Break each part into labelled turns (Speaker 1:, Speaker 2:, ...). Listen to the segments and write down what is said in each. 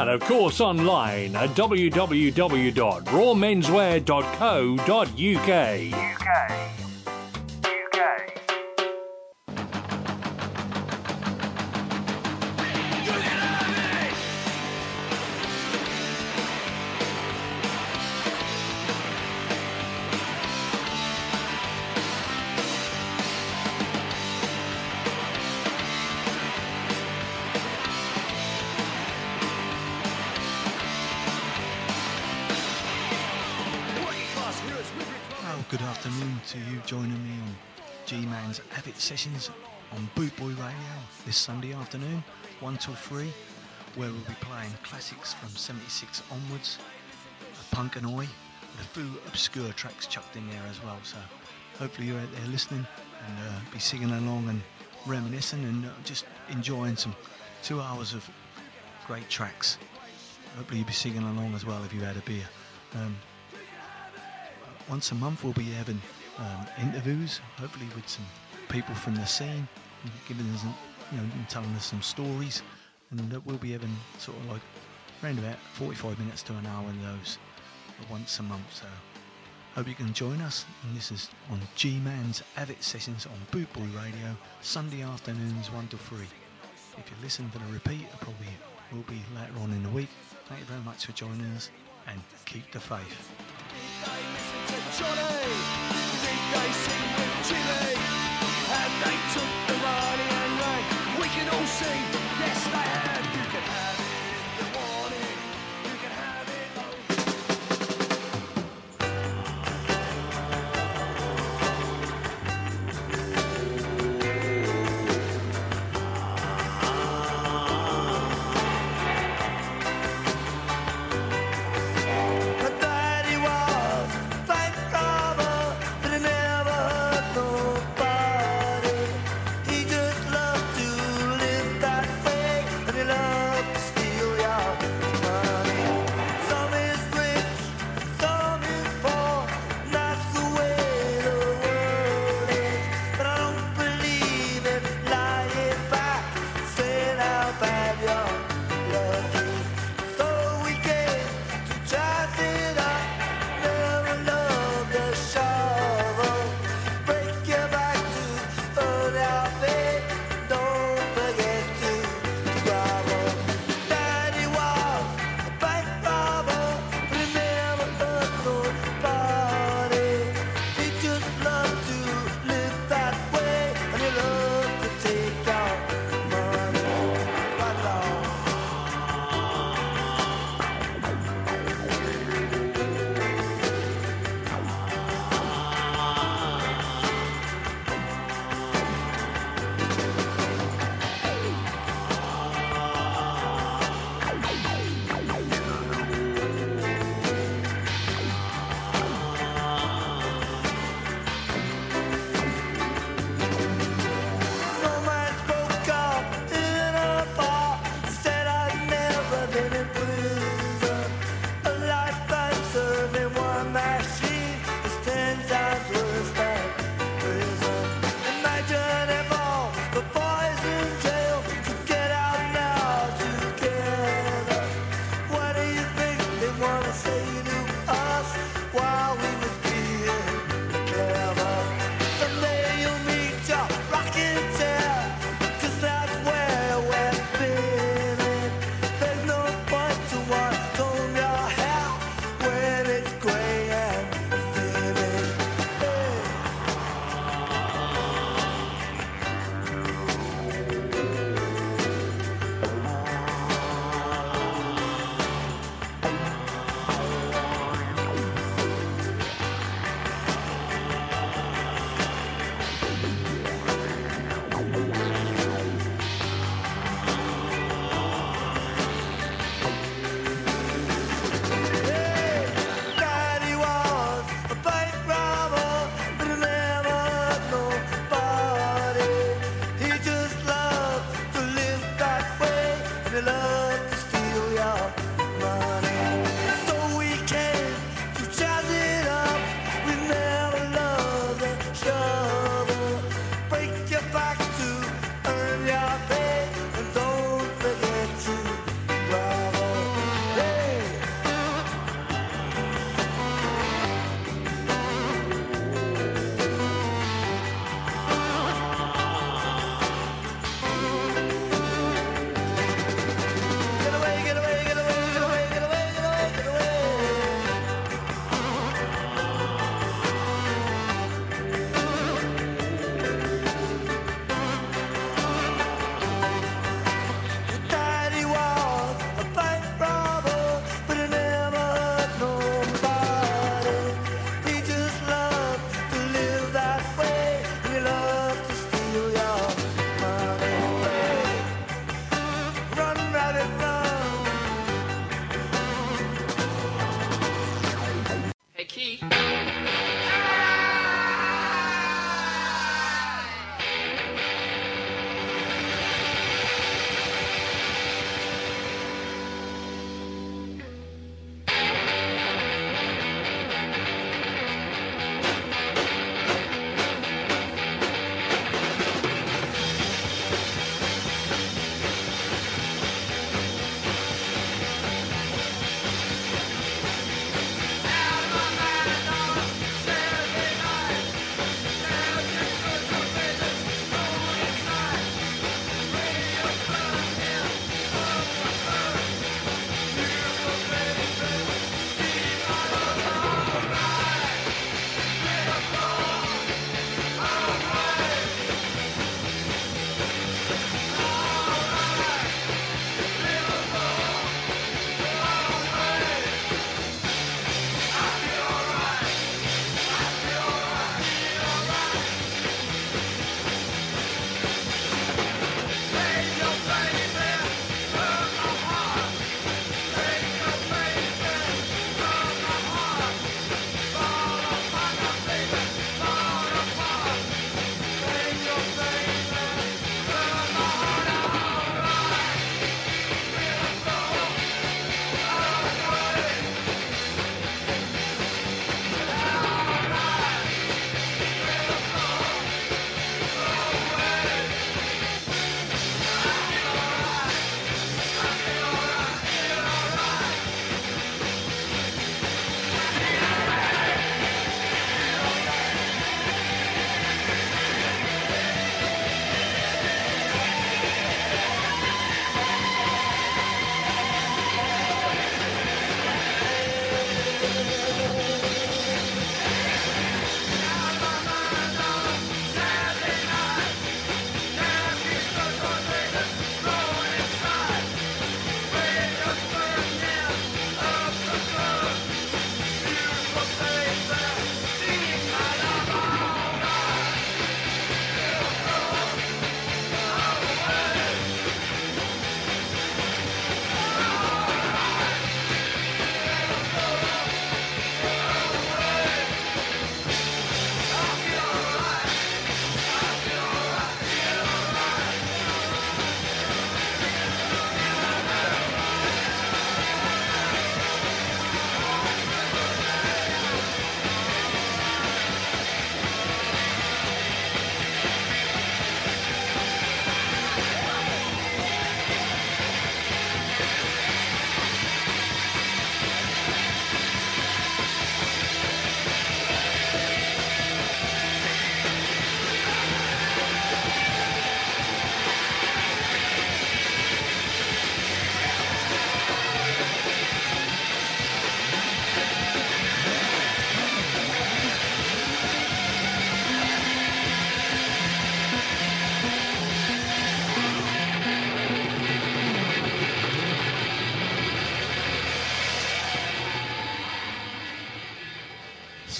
Speaker 1: and of course online at www.rawmenswear.co.uk. UK.
Speaker 2: 1 till 3, where we'll be playing classics from 76 onwards, Punk and Oi, a few obscure tracks chucked in there as well. So hopefully you're out there listening and uh, be singing along and reminiscing and uh, just enjoying some two hours of great tracks. Hopefully you'll be singing along as well if you had a beer. Um, once a month we'll be having um, interviews, hopefully with some people from the scene, giving us, you know, telling us some stories, and we'll be having sort of like around about 45 minutes to an hour of those once a month. So hope you can join us. And this is on G-Man's Av It Sessions on Bootboy Radio, Sunday afternoons 1 to 3. If you listen to the repeat, it probably will be later on in the week. Thank you very much for joining us and keep the faith. Can all see,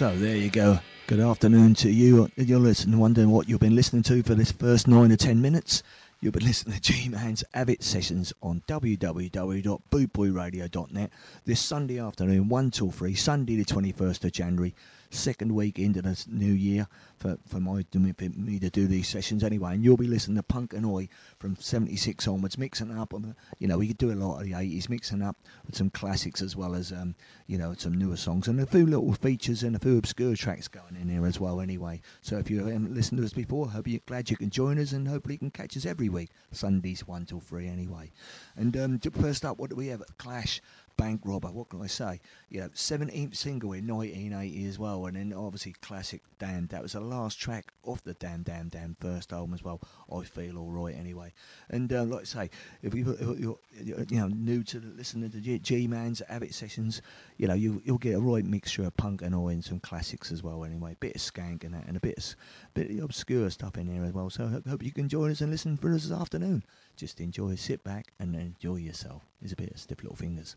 Speaker 3: So there you go. Good afternoon to you. You're listening, wondering what you've been listening to for this first nine or ten minutes. You've been listening to G-Man's Av It Sessions on www.bootboyradio.net this Sunday afternoon, 1 till 3, Sunday the 21st of January, second week into the new year for, for my me to do these sessions anyway. And you'll be listening to Punk and Oi from 76 onwards, mixing up. Um, you know, we could do a lot of the 80s, mixing up with some classics as well as, um, you know, some newer songs and a few little features and a few obscure tracks going in here as well anyway. So if you haven't listened to us before, hope you're glad you can join us and hopefully you can catch us every week. Sundays 1 till 3 anyway. And um, first up, what do we have? Clash bank robber. What can I say? Know, 17th single in 1980 as well, and then obviously classic Damned. That was the last track off the Damned Damned Damned first album as well. I feel all right anyway. And uh, like I say, if, you, are you know new to listening to G Man's Av It Sessions, you know you you'll get a right mixture of punk and oi and some classics as well. Anyway, bit of skank and that, and a bit of, bit of obscure stuff in here as well. So I hope you can join us and listen for us this afternoon just enjoy, sit back and enjoy yourself. There's a bit of stiff little fingers.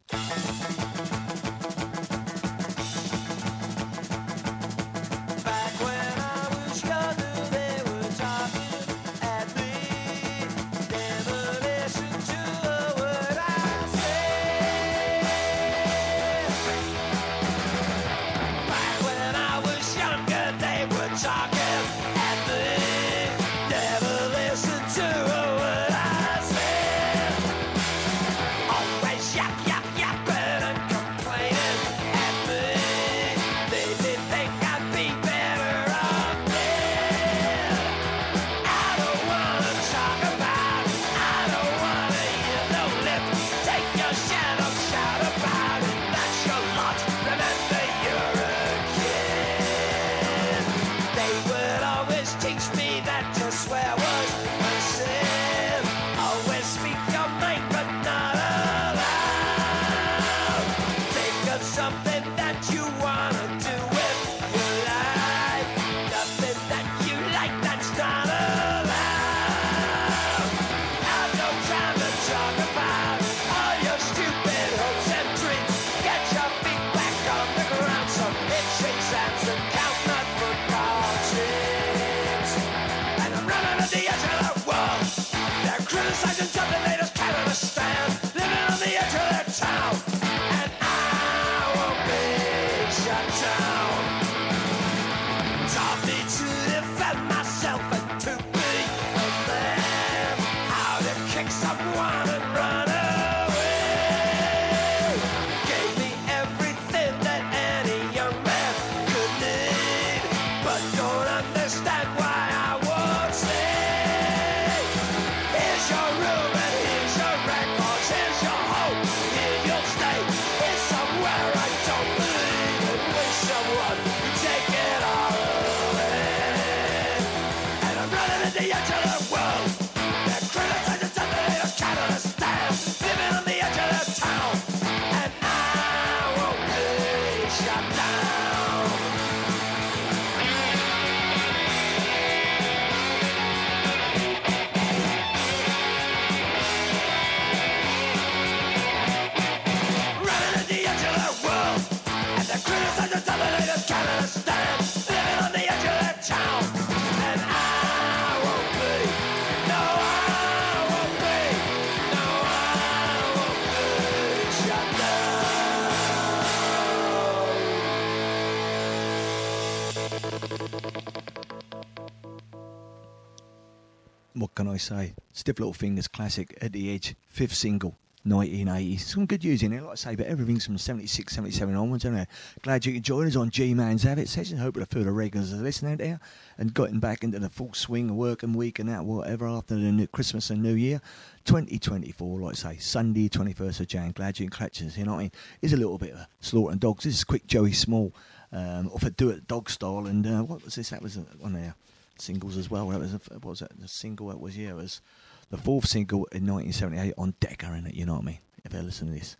Speaker 3: I say? Stiff Little Fingers classic at the edge, fifth single. 1980s. Some good news in there, like I say, but everything's from 76, 77 onwards, anyway. Glad you can join us on G Man's Habit Session. Hope a of the regulars are listening there and getting back into the full swing of working week and that, whatever, after the new Christmas and New Year. 2024, like I say, Sunday, 21st of Jan. Glad you can catch us, you know what I mean? It's a little bit of a slaughtering dogs. This is quick Joey Small, um, off a do it dog style. And uh, what was this? That was on there singles as well. That was a, what was it? The single that was yeah, it was the fourth single in 1978 on Decca in it. You know what I mean? If you listen to this.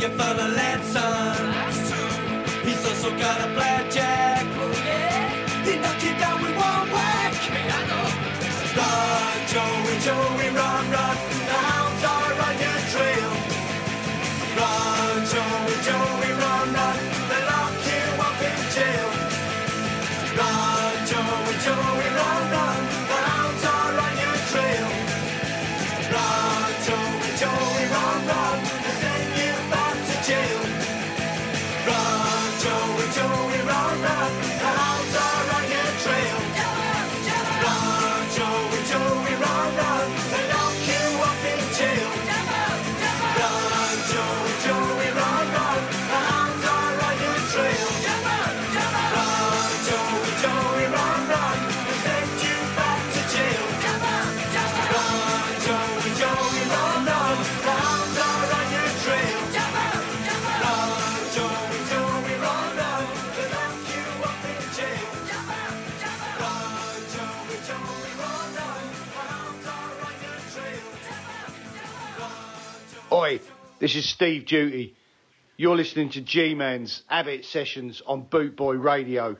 Speaker 4: you for the land, son. He's also got a blackjack. Oh, yeah. He knocked
Speaker 5: you down with one whack. Hey, I know. Don Joey Joe.
Speaker 6: This is Steve Duty. You're listening to G Man's Abbott Sessions on Boot Boy Radio.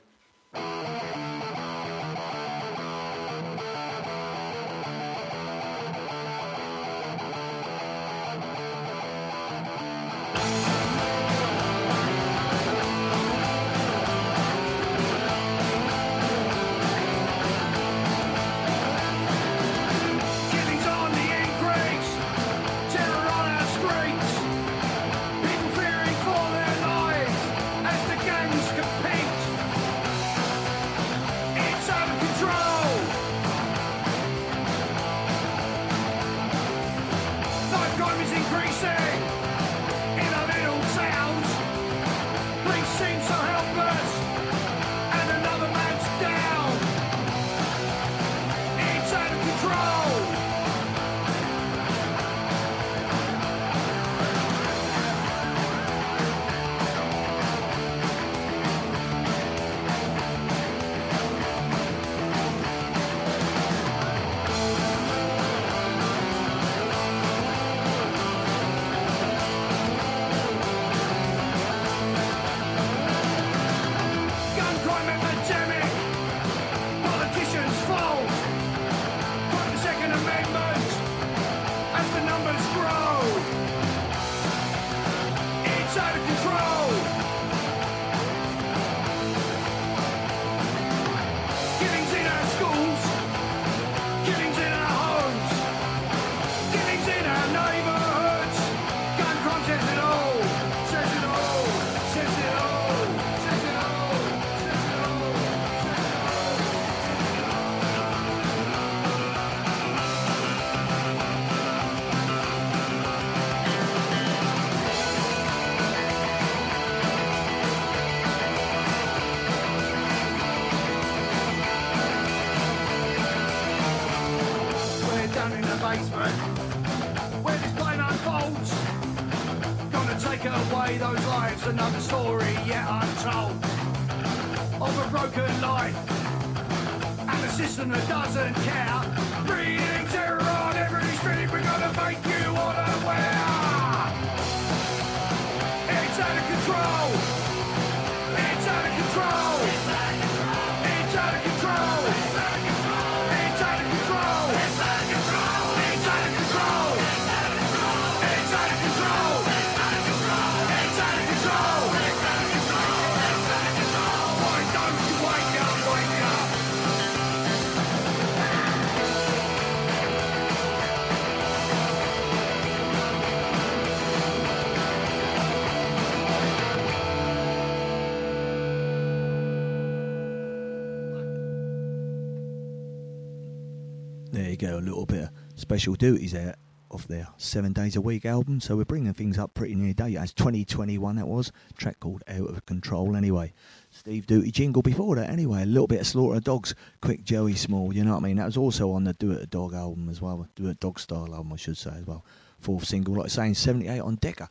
Speaker 7: Get a little bit of special duties there off their seven days a week album. So we're bringing things up pretty near date. As 2021, that was track called Out of Control. Anyway, Steve Duty jingle before that. Anyway, a little bit of Slaughter of Dogs, Quick Joey Small. You know what I mean? That was also on the Do It a Dog album as well, Do It Dog style album, I should say as well. Fourth single, like I say, 78 on Decca.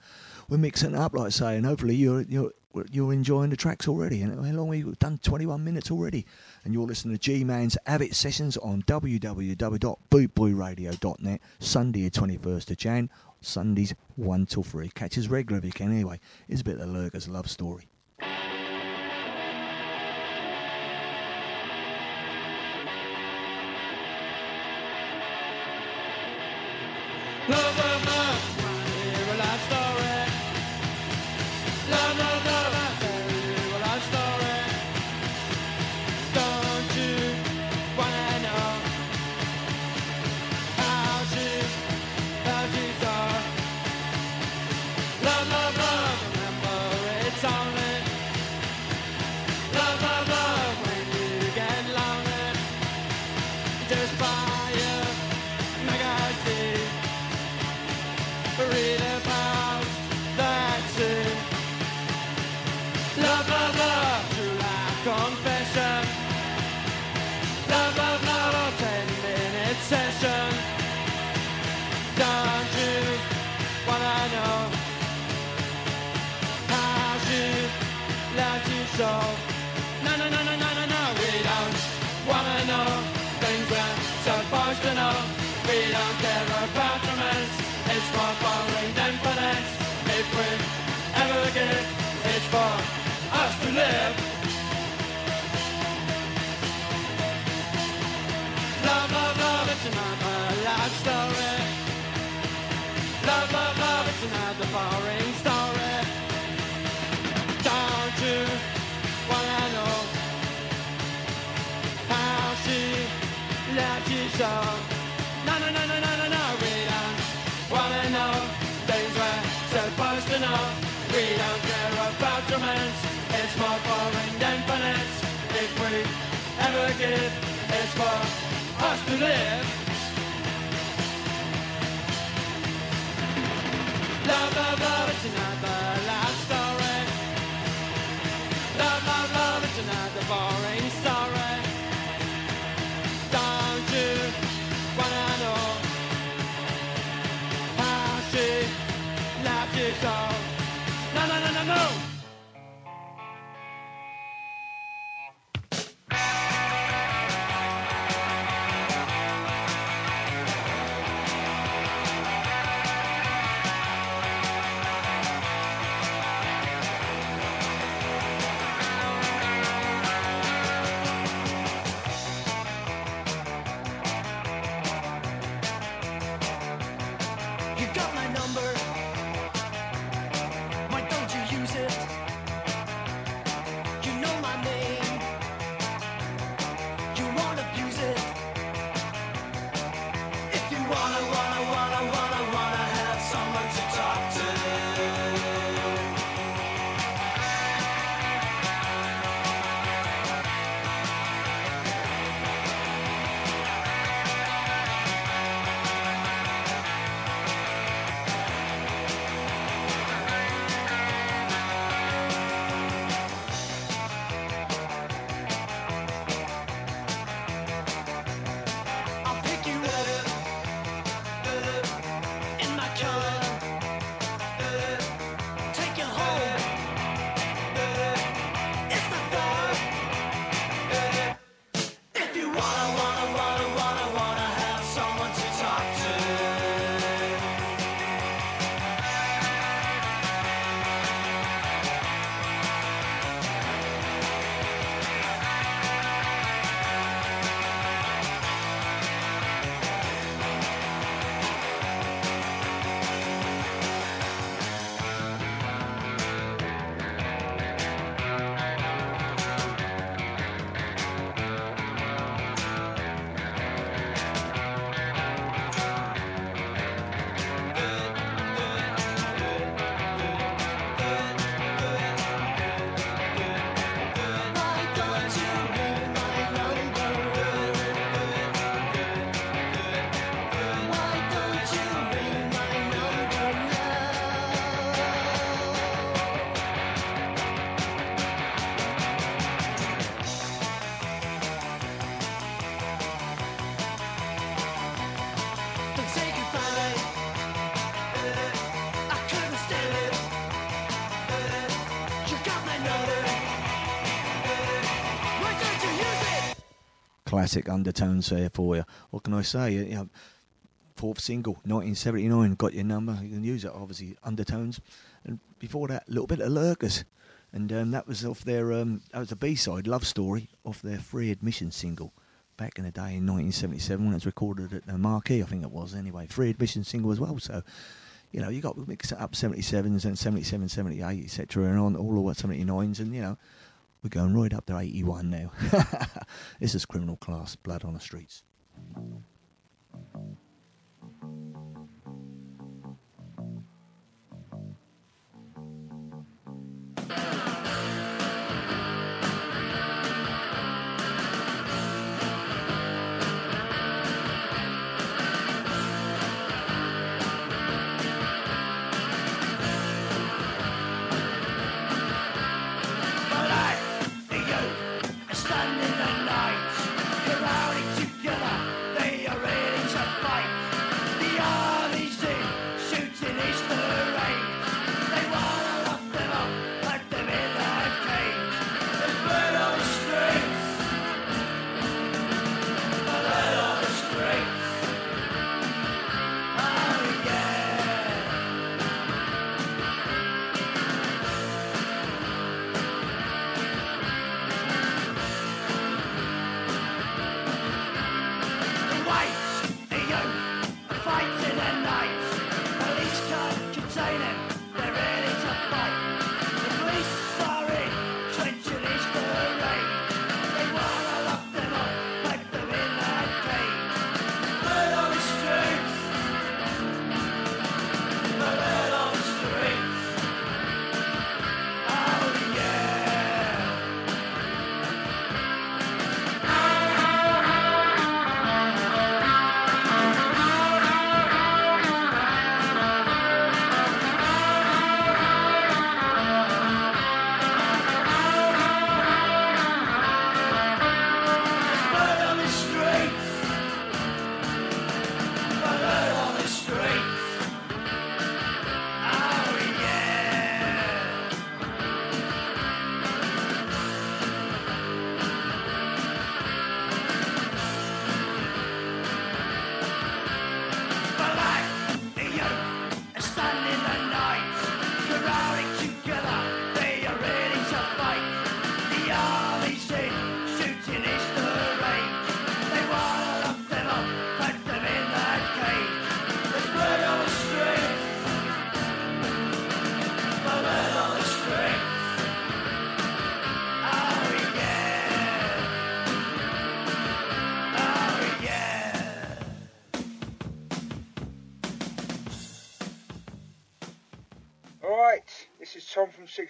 Speaker 7: We're mixing it up, like I say, and hopefully you're you're you're enjoying the tracks already. And how long we've done 21 minutes already, and you're listening to G Man's Av It Sessions on www.bootboyradio.net. Sunday, the 21st of Jan. Sundays 1 till 3. Catch us regular if you can. Anyway, it's a bit of Lurker's love story.
Speaker 8: We don't care about romance. It's boring than finance. If we ever get, it's for us to live. Love, love, love, it's another love story. Love, love, love, it's another boring story. Don't you wanna know how she loved you so? It's for us to live. Love, love, love, it's another love story. Love, love, love, it's another boring
Speaker 3: classic undertones there for you. What can I say? You know, fourth single, 1979, got your number. You can use it, obviously, undertones. And before that, a little bit of Lurkers. And um, that was off their, um, that was the B side, Love Story, off their free admission single back in the day in 1977 when it was recorded at the Marquee, I think it was anyway. Free admission single as well. So, you know, you got to mix it up 77s and 77, 78, etc., and on all the what 79s, and you know, we're going right up to 81 now. this is criminal class, blood on the streets.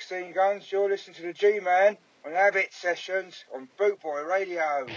Speaker 9: 16 Guns. You're listening to the G Man on Abbott Sessions on Bootboy Radio.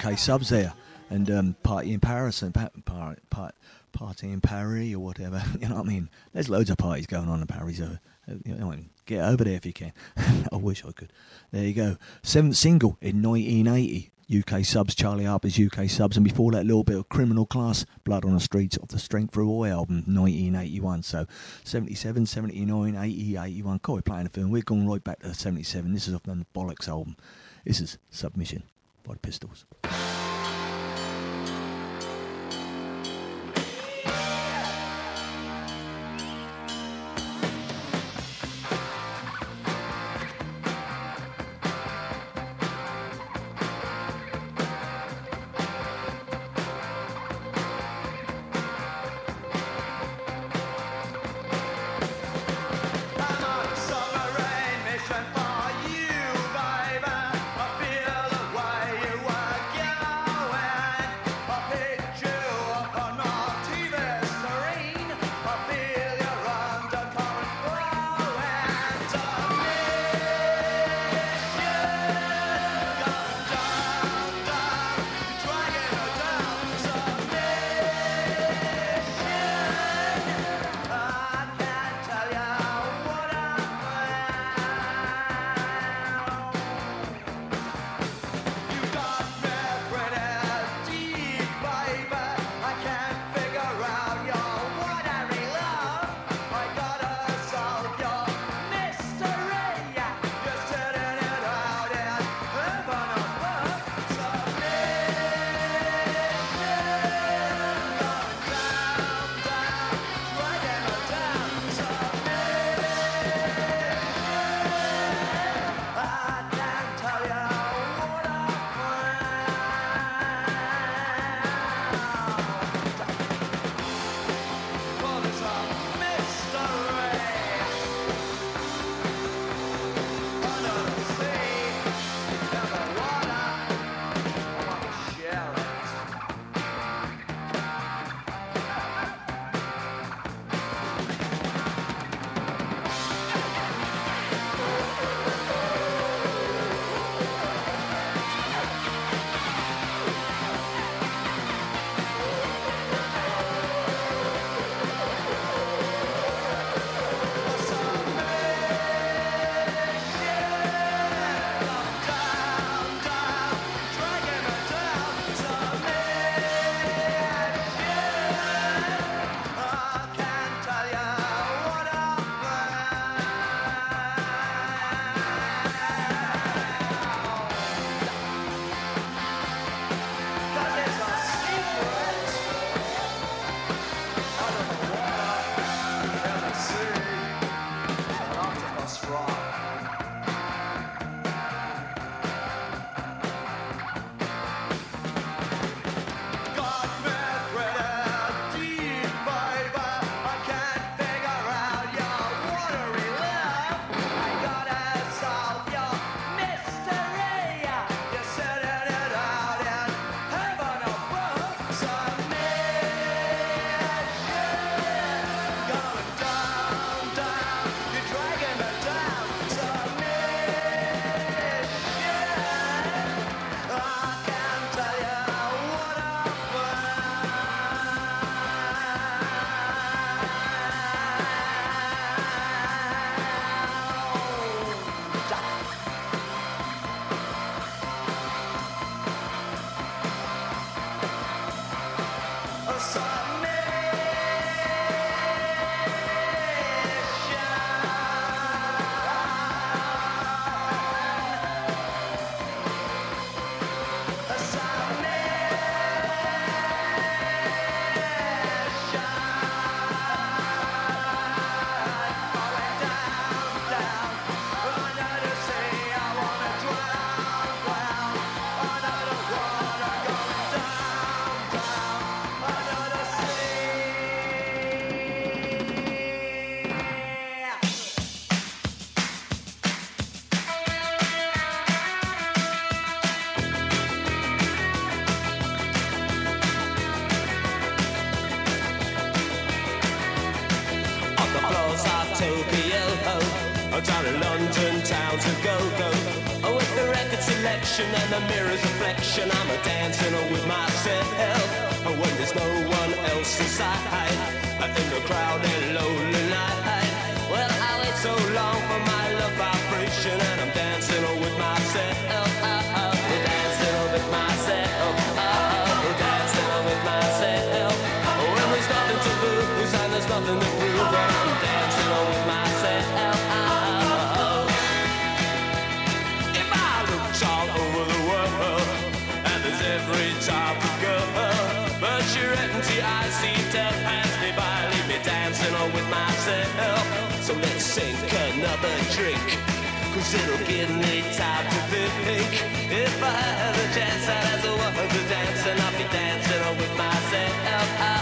Speaker 5: UK subs there, and um, party in Paris and pa- par- par- party in Paris or whatever. You know what I mean? There's loads of parties going on in Paris. So, uh, you know, get over there if you can. I wish I could. There you go. Seventh single in 1980. UK subs, Charlie Harper's UK subs, and before that, a little bit of Criminal Class, Blood on the Streets of the Strength Through Oi album, 1981. So 77, 79, 80, 81. Cool, we're playing the film. We're going right back to 77. This is off the Bollocks album. This is Submission Pistols. Direction and the mirror's reflection. I'm a dancing with myself when there's no one else inside. In the crowded, lonely night. Well, I wait so long for my love vibration, and I'm dancing with myself. Dancing with myself. Dancing with myself. When there's nothing to lose and there's nothing to prove, I see to pass me by, leave me dancing on with myself. So let's sink another drink, cause it'll give me time to think. If I had a chance, I'd the world to dance, and I'll be dancing on with myself. Dancing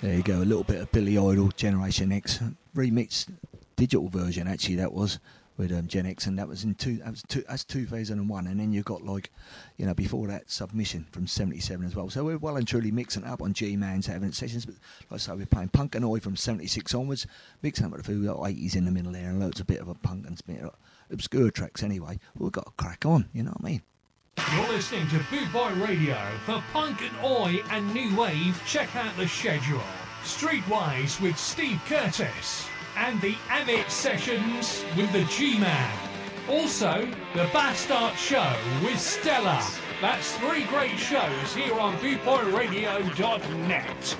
Speaker 7: There you go, a little bit of Billy Idol, Generation X remixed digital version. Actually, that was with um, Gen X, and that was in two. That was two. That's two thousand and one, and then you got like, you know, before that Submission from seventy seven as well. So we're well and truly mixing up on G Man's having sessions. But like I say, we're playing Punk and Oi from seventy six onwards, mixing up with a few eighties in the middle there, and loads of bit of a punk and bit obscure tracks anyway. We've got to crack on. You know what I mean?
Speaker 10: You're listening to Boot Boy Radio for punk and oi and new wave. Check out the schedule. Streetwise with Steve Curtis and the Av It Sessions with the G-Man. Also, the Bastard Show with Stella. That's three great shows here on BootboyRadio.net.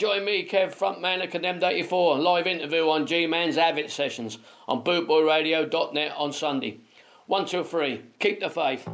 Speaker 11: join me, Kev, frontman of Condemned 84, live interview on G Man's Av It Sessions on bootboyradio.net on Sunday. One, two, three. Keep the faith.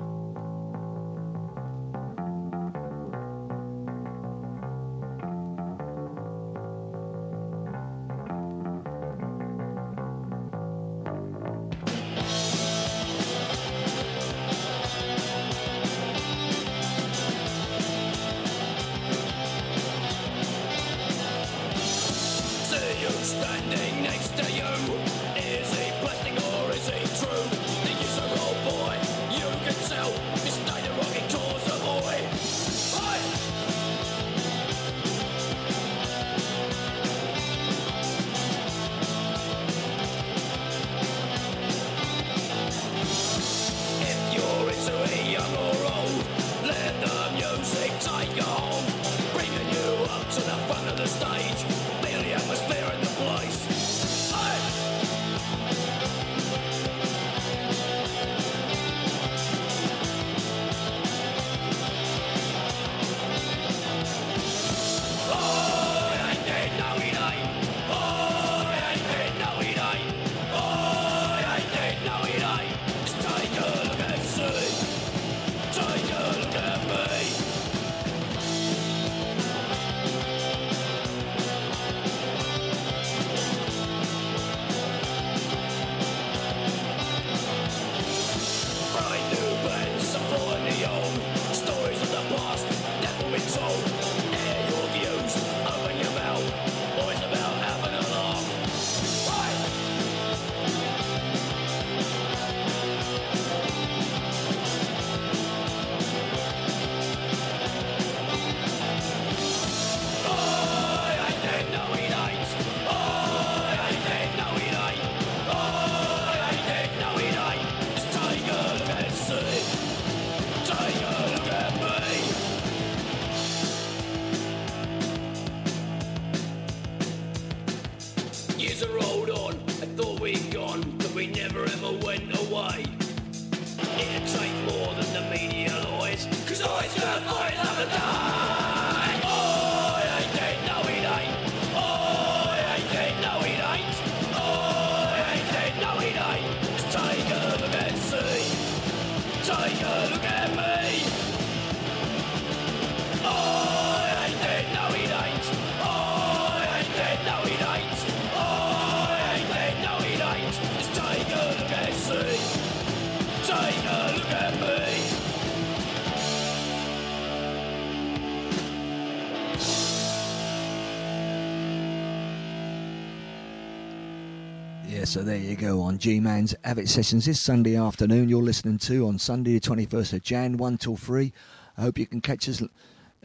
Speaker 7: So there you go on G Man's Av It Sessions this Sunday afternoon. You're listening to on Sunday, the 21st of Jan, 1 till 3. I hope you can catch us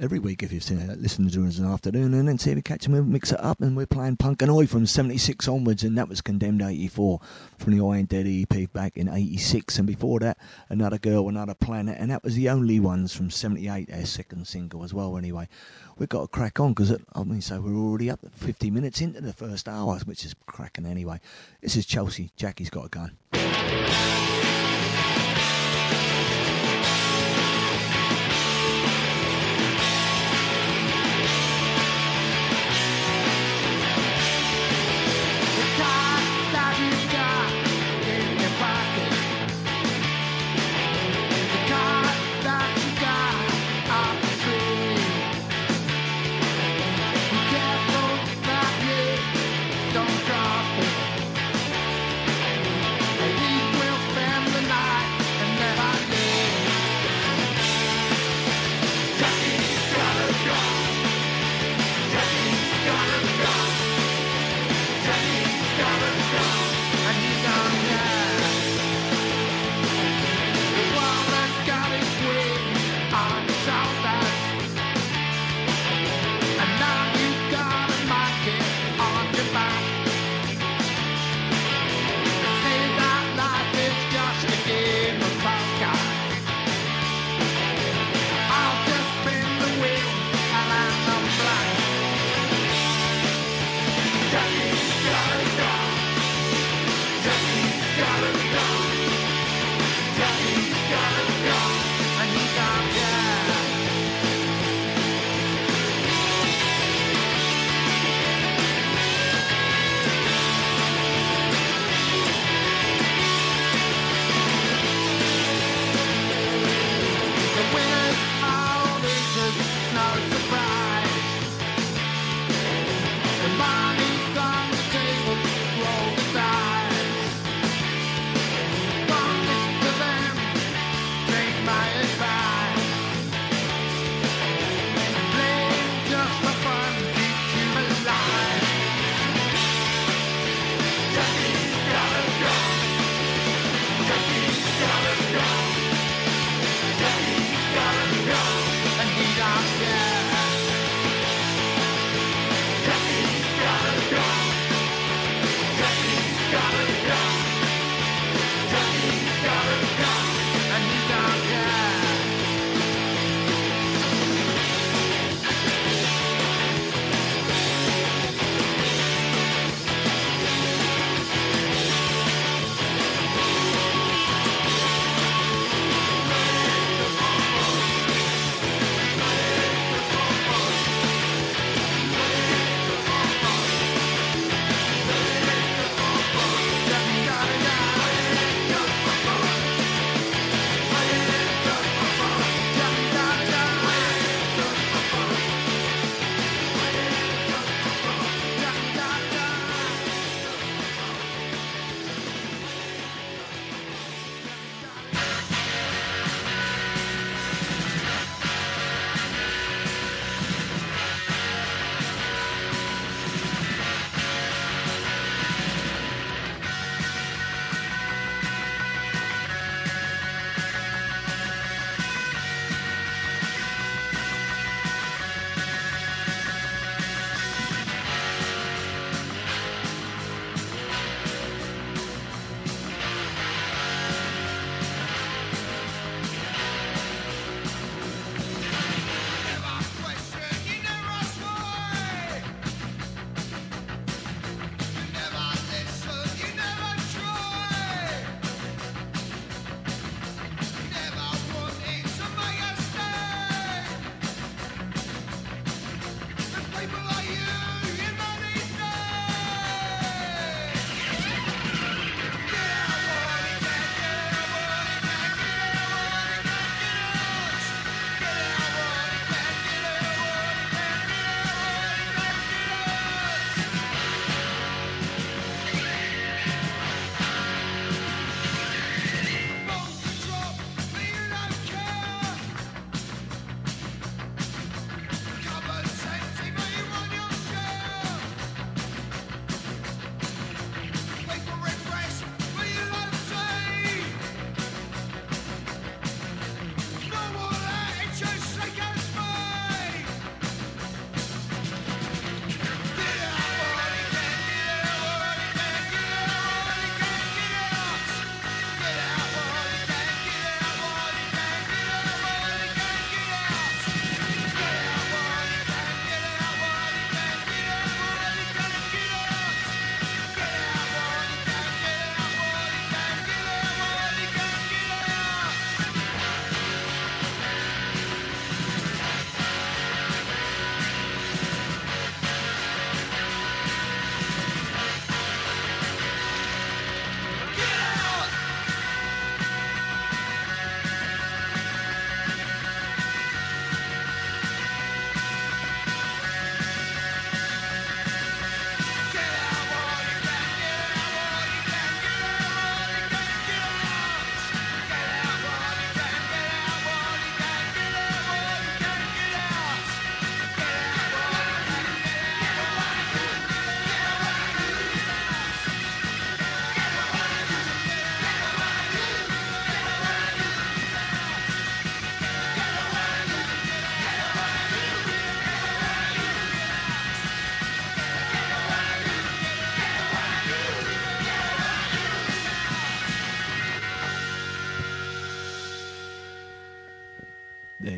Speaker 7: every week if you've seen it, listening to us in the afternoon and then see if we catch them and mix it up. And we're playing Punk and Oi from 76 onwards, and that was Condemned 84 from the I Ain't Dead EP back in 86. And before that, Another Girl, Another Planet, and that was the only ones from 78, their second single as well, anyway. We've got to crack on because I mean, so we're already up at 50 minutes into the first hour, which is cracking anyway. This is Chelsea. Jackie's got a gun.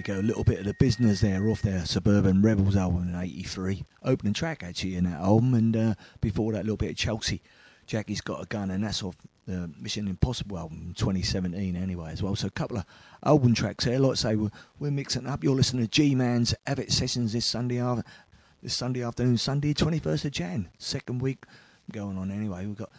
Speaker 7: Go, a little bit of the business there off their Suburban Rebels album in '83. Opening track actually in that album, and uh, before that, a little bit of Chelsea. Jackie's got a gun, and that's off the Mission Impossible album, 2017 anyway as well. So a couple of album tracks there. Like I say, we're, we're mixing up. You're listening to G-Man's Av It Sessions this Sunday after, this Sunday afternoon, Sunday 21st of Jan, second week going on anyway. We've got